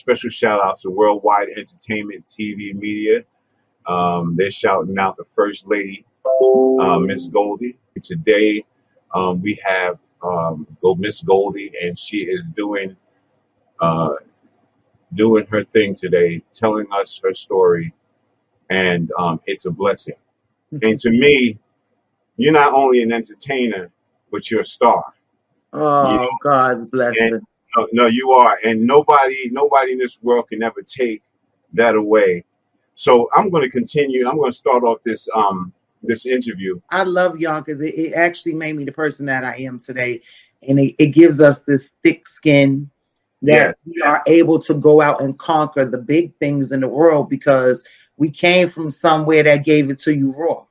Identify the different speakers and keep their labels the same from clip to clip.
Speaker 1: special shout outs to Worldwide Entertainment TV Media. Um, they're shouting out the First Lady, uh, Miss Goldie. Today, um, we have um, go Miss Goldie, and she is doing uh, doing her thing today, telling us her story, and um, it's a blessing. And to me, you're not only an entertainer, but you're a star. You
Speaker 2: Oh,
Speaker 1: know,
Speaker 2: God's
Speaker 1: and
Speaker 2: blessing.
Speaker 1: No, no, you are, and nobody, nobody in this world can ever take that away. So I'm going to continue. I'm going to start off this um this interview.
Speaker 2: I love Yonkers. It, it actually made me the person that I am today. And it, it gives us this thick skin
Speaker 1: Yeah,
Speaker 2: that we are able to go out and conquer the big things in the world because we came from somewhere that gave it to you raw.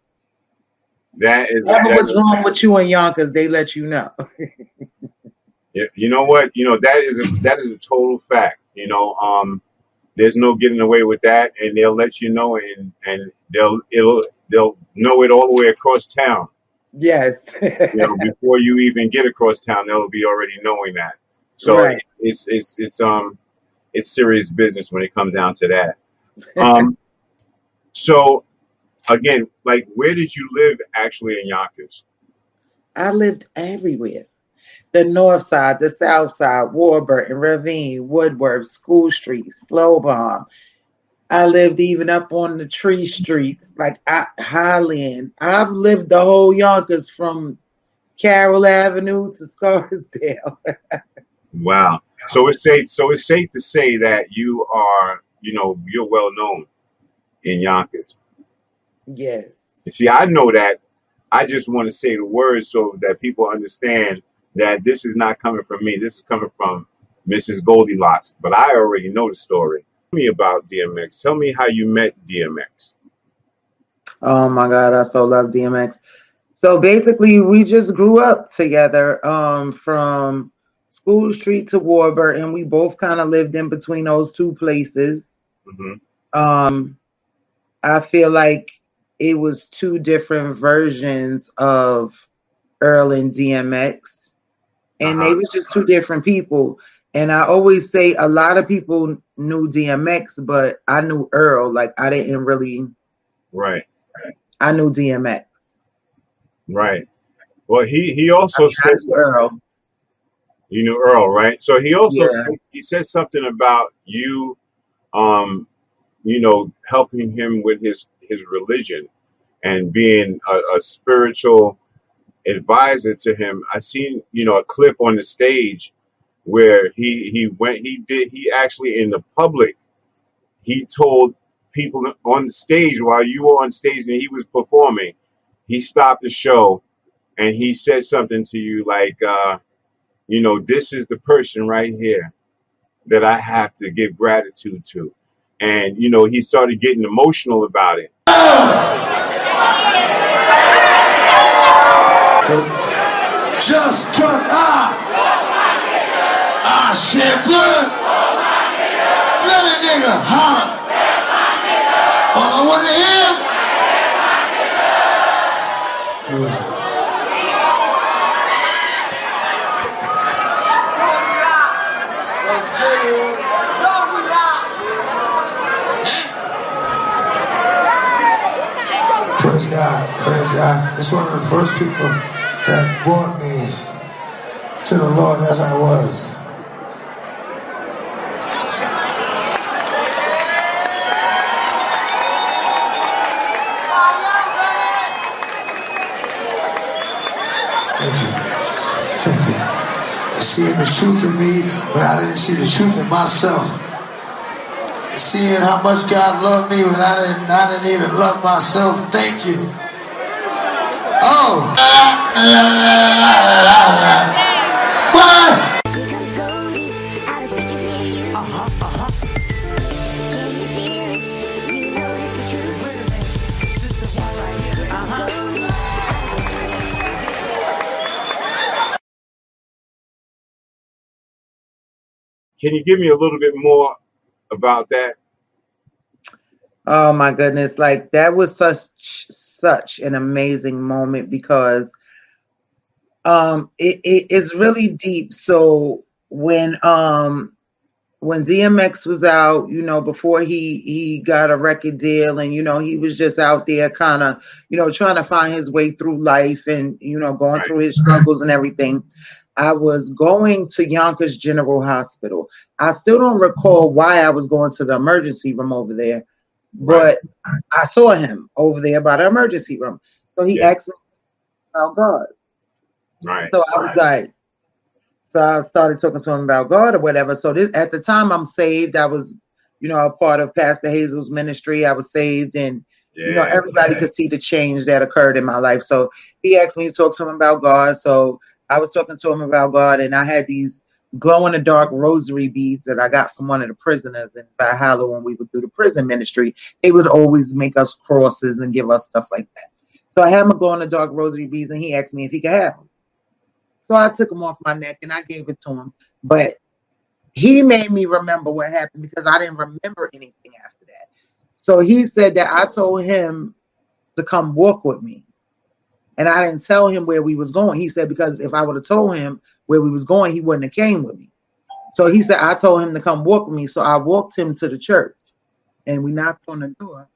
Speaker 1: that is
Speaker 2: Whatever was wrong with you in Yonkers, they let you know.
Speaker 1: Yeah, you know what? You know that is a that is a total fact. You know, um, there's no getting away with that, and they'll let you know, and and they'll it'll they'll know it all the way across town.
Speaker 2: yes.
Speaker 1: You know, before you even get across town, they'll be already knowing that. So
Speaker 2: right.
Speaker 1: it's it's it's um it's serious business when it comes down to that. Um, so again, like, where did you live actually in Yonkers?
Speaker 2: I lived everywhere. The north side, the south side, Warburton, Ravine, Woodworth, School Street, Schlobohm. I lived even up on the tree streets, like I, Highland. I've lived the whole Yonkers from Carroll Avenue to Scarsdale.
Speaker 1: Wow. So it's safe. So it's safe to say that you are, you know, you're well known in Yonkers.
Speaker 2: yes.
Speaker 1: You see, I know that. I just want to say the words so that people understand that this is not coming from me. This is coming from Mrs. Goldilocks. But I already know the story. Tell me about DMX. Tell me how you met DMX.
Speaker 2: Oh my God, I so love DMX. So basically, we just grew up together um, from School Street to Warburton. And we both kind of lived in between those two places.
Speaker 1: hmm
Speaker 2: Um, I feel like it was two different versions of Earl and DMX, and they
Speaker 1: Uh-huh.
Speaker 2: was just two different people. And I always say a lot of people knew DMX, but I knew Earl. Like I didn't really.
Speaker 1: Right.
Speaker 2: I knew DMX.
Speaker 1: Right. Well, he he
Speaker 2: I
Speaker 1: also
Speaker 2: mean, I
Speaker 1: said
Speaker 2: knew Earl.
Speaker 1: you knew Earl, right? So he also
Speaker 2: Yeah.
Speaker 1: said, he said something about you, um, you know, helping him with his his religion and being a, a spiritual advisor to him. I seen you know a clip on the stage where he he went he did he actually in the public he told people on the stage while you were on stage and he was performing he stopped the show and he said something to you like uh you know this is the person right here that i have to give gratitude to and you know he started getting emotional about it
Speaker 3: Just cut out. I shed blood. Let a nigga holler. All I want to hear. Praise God. Praise God. It's one of the first people that brought me to the Lord as I was. Thank you. Seeing the truth in me when I didn't see the truth in myself. Seeing how much God loved me when I didn't, I didn't even love myself. Thank you.
Speaker 4: Uh-huh. can you
Speaker 1: give me a little bit more about that
Speaker 2: Oh my goodness, like that was such such an amazing moment because um it, it it's really deep. So when um when DMX was out, you know, before he he got a record deal, and you know, he was just out there, kind of, you know, trying to find his way through life, and you know, going
Speaker 1: Right.
Speaker 2: through his struggles and everything. I was going to Yonkers General Hospital. I still don't recall why I was going to the emergency room over there, but I saw him over there by the emergency room. So he
Speaker 1: Yeah.
Speaker 2: asked me about God.
Speaker 1: Right.
Speaker 2: So I was like, so I started talking to him about God or whatever. So this at the time I'm saved. I was, you know, a part of Pastor Hazel's ministry. I was saved and
Speaker 1: yeah.
Speaker 2: you know, everybody could see the change that occurred in my life. So he asked me to talk to him about God. So I was talking to him about God and I had these glow in the dark rosary beads that I got from one of the prisoners in Valhalla when we would do the prison ministry. They would always make us crosses and give us stuff like that. So I had my glow in the dark rosary beads and he asked me if he could have them. So I took them off my neck and I gave it to him. But he made me remember what happened because I didn't remember anything after that. So he said that I told him to come walk with me. And I didn't tell him where we was going. He said because if I would have told him where we was going, he wouldn't have came with me. So he said I told him to come walk with me. So I walked him to the church and we knocked on the door.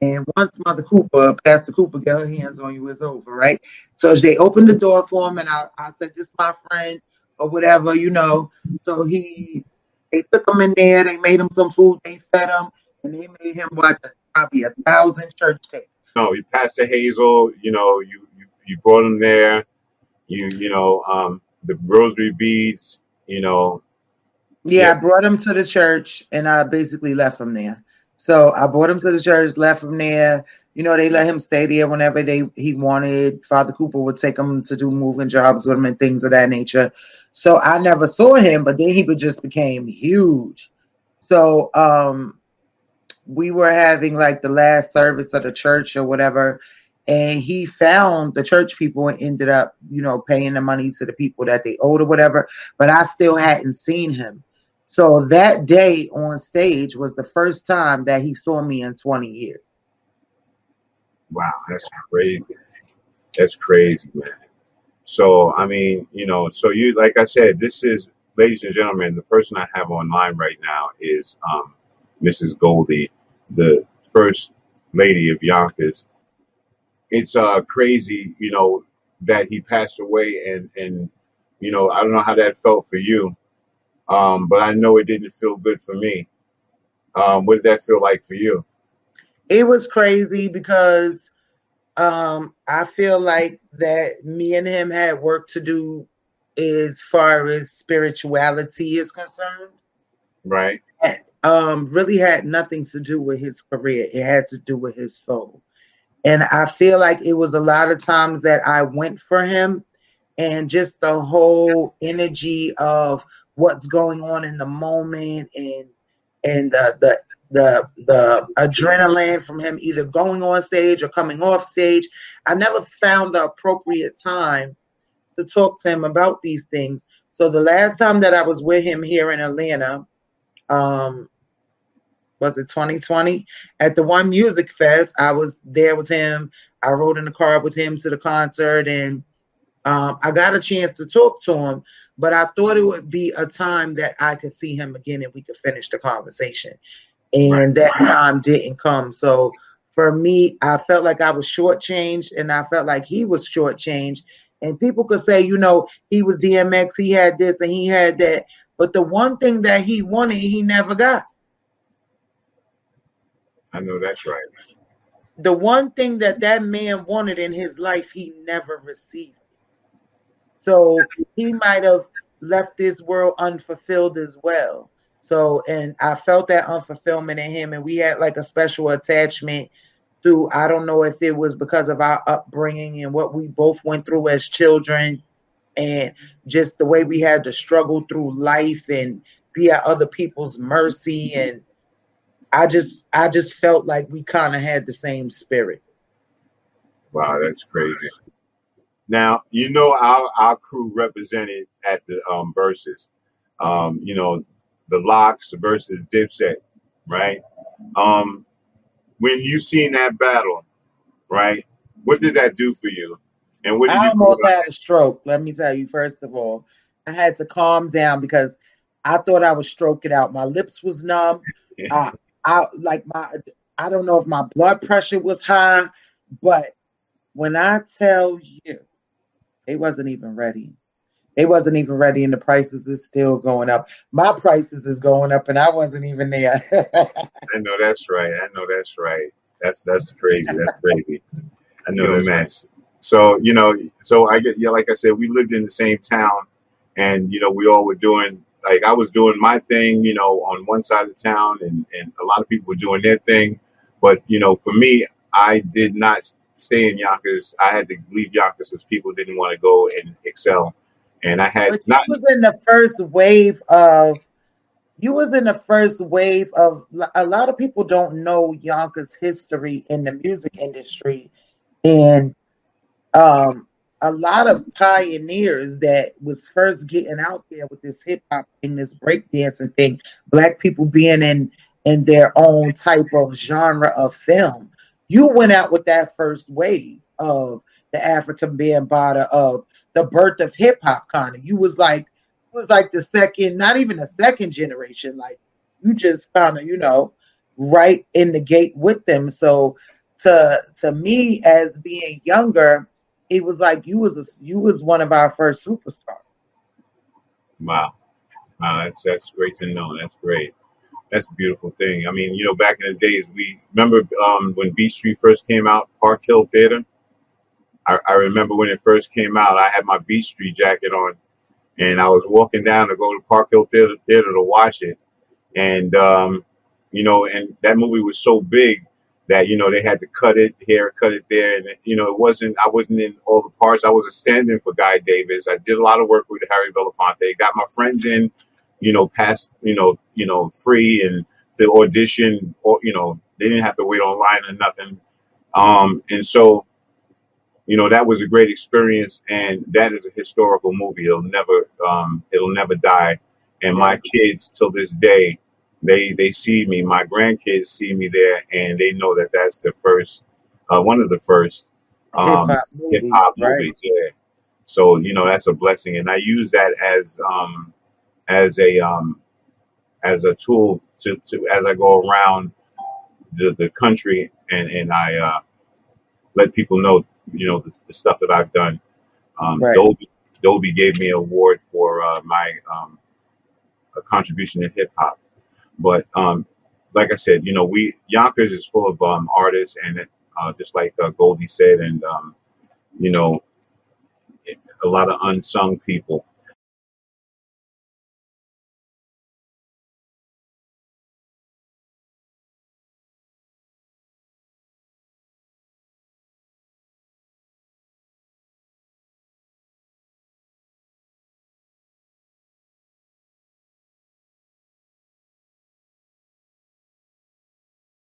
Speaker 2: And once Mother Cooper, Pastor Cooper, get her hands on you, it's over, right? So they opened the door for him, and I, I said, "This is my friend," or whatever, you know. So he, they took him in there. They made him some food. They fed him, and they made him watch probably a thousand church tapes.
Speaker 1: No, Pastor Hazel, you know, you, you brought him there. You you know, um, the rosary beads, you know,
Speaker 2: Yeah,
Speaker 1: Yeah.
Speaker 2: I brought him to the church, and I basically left him there. So I brought him to the church, left him there. You know, they let him stay there whenever they he wanted. Father Cooper would take him to do moving jobs with him and things of that nature. So I never saw him, but then he just became huge. So um we were having like the last service of the church or whatever, and he found the church people and ended up, you know, paying the money to the people that they owed or whatever. But I still hadn't seen him. So that day on stage was the first time that he saw me in 20 years.
Speaker 1: wow, that's crazy. That's crazy, man. So I mean, you know, so you like I said, this is, ladies and gentlemen, the person I have online right now is um, Mrs. Goldie, the first lady of Yonkers. It's uh crazy, you know, that he passed away, and and you know, I don't know how that felt for you, um, but I know it didn't feel good for me. Um, what did that feel like for you?
Speaker 2: It was crazy because um I feel like that me and him had work to do as far as spirituality is concerned.
Speaker 1: Right?
Speaker 2: um really had nothing to do with his career. It had to do with his soul. And I feel like it was a lot of times that I went for him and just the whole energy of what's going on in the moment and and the the the the adrenaline from him either going on stage or coming off stage. I never found the appropriate time to talk to him about these things. So the last time that I was with him here in Atlanta, um, was it 2020 at the one music fest i was there with him. I rode in the car with him to the concert and um, i got a chance to talk to him but i thought it would be a time that i could see him again and we could finish the conversation. And that time didn't come. So for me i felt like i was shortchanged and i felt like he was shortchanged. And people could say you know he was dmx he had this and he had that. But the one thing that he wanted he never got
Speaker 1: I know that's right.
Speaker 2: the one thing that that man wanted in his life, he never received. So he might have left this world unfulfilled as well. So, and I felt that unfulfillment in him, and we had like a special attachment to, I don't know if it was because of our upbringing and what we both went through as children, and just the way we had to struggle through life and be at other people's mercy and I just I just felt like we kind of had the same spirit.
Speaker 1: Wow, that's crazy. Now, you know our our crew represented at the um Verzuz. Um, you know, the LOX versus Dipset, right? Um when you seen that battle, right? What did that do for you? And what did
Speaker 2: I
Speaker 1: you
Speaker 2: almost had a stroke. Let me tell you, first of all, I had to calm down because I thought I was stroking out. My lips was numb. I, I like my I don't know if my blood pressure was high, but when I tell you, they wasn't even ready. They wasn't even ready, and the prices is still going up. My prices is going up, and I wasn't even there.
Speaker 1: I know that's right. I know that's right. That's that's crazy. That's crazy. I know the mess. So you know, so I get yeah, like I said, we lived in the same town, and you know, we all were doing like I was doing my thing, you know, on one side of town, and and a lot of people were doing their thing. But you know, for me, I did not stay in Yonkers. I had to leave Yonkers because people didn't want to go and excel, and I had
Speaker 2: but you
Speaker 1: not.
Speaker 2: was in the first wave of you was in the first wave of a lot of people don't know Yonkers history in the music industry and um a lot of pioneers that was first getting out there with this hip hop thing, this breakdancing thing, black people being in in their own type of genre of film. You went out with that first wave of the Afrika Bambaataa of the birth of hip hop kind of. You was like it was like the second, not even the second generation. Like you just kind of, you know, right in the gate with them. So to to me as being younger, it was like you was a, you was one of our first superstars.
Speaker 1: Wow, wow, that's that's great to know. That's great. That's a beautiful thing. I mean, you know, back in the days, we remember um, when Beat Street first came out, Park Hill Theater. I, I remember when it first came out. I had my Beat Street jacket on, and I was walking down to go to Park Hill Theater, Theater to watch it. And um, you know, and that movie was so big that you know they had to cut it here, cut it there, and you know it wasn't. I wasn't in all the parts. I was a stand-in for Guy Davis. I did a lot of work with Harry Belafonte. Got my friends in, you know, past, you know, you know, free and to audition, or you know, they didn't have to wait online or nothing. Um, and so you know that was a great experience and that is a historical movie it'll never um it'll never die and my kids till this day they they see me my grandkids see me there and they know that that's the first uh one of the first
Speaker 2: Hip
Speaker 1: um
Speaker 2: hop
Speaker 1: hip
Speaker 2: movies,
Speaker 1: hop
Speaker 2: right?
Speaker 1: movies yeah so you know that's a blessing and i use that as um as a um as a tool to, to as i go around the the country and and i uh let people know you know the, the stuff that i've done um,
Speaker 2: Right.
Speaker 1: Dolby, Dolby gave me an award for uh, my um, a contribution to hip hop. But um, like I said, you know, we Yonkers is full of um, artists, and uh, just like uh, Goldie said, and um, you know, a lot of unsung people.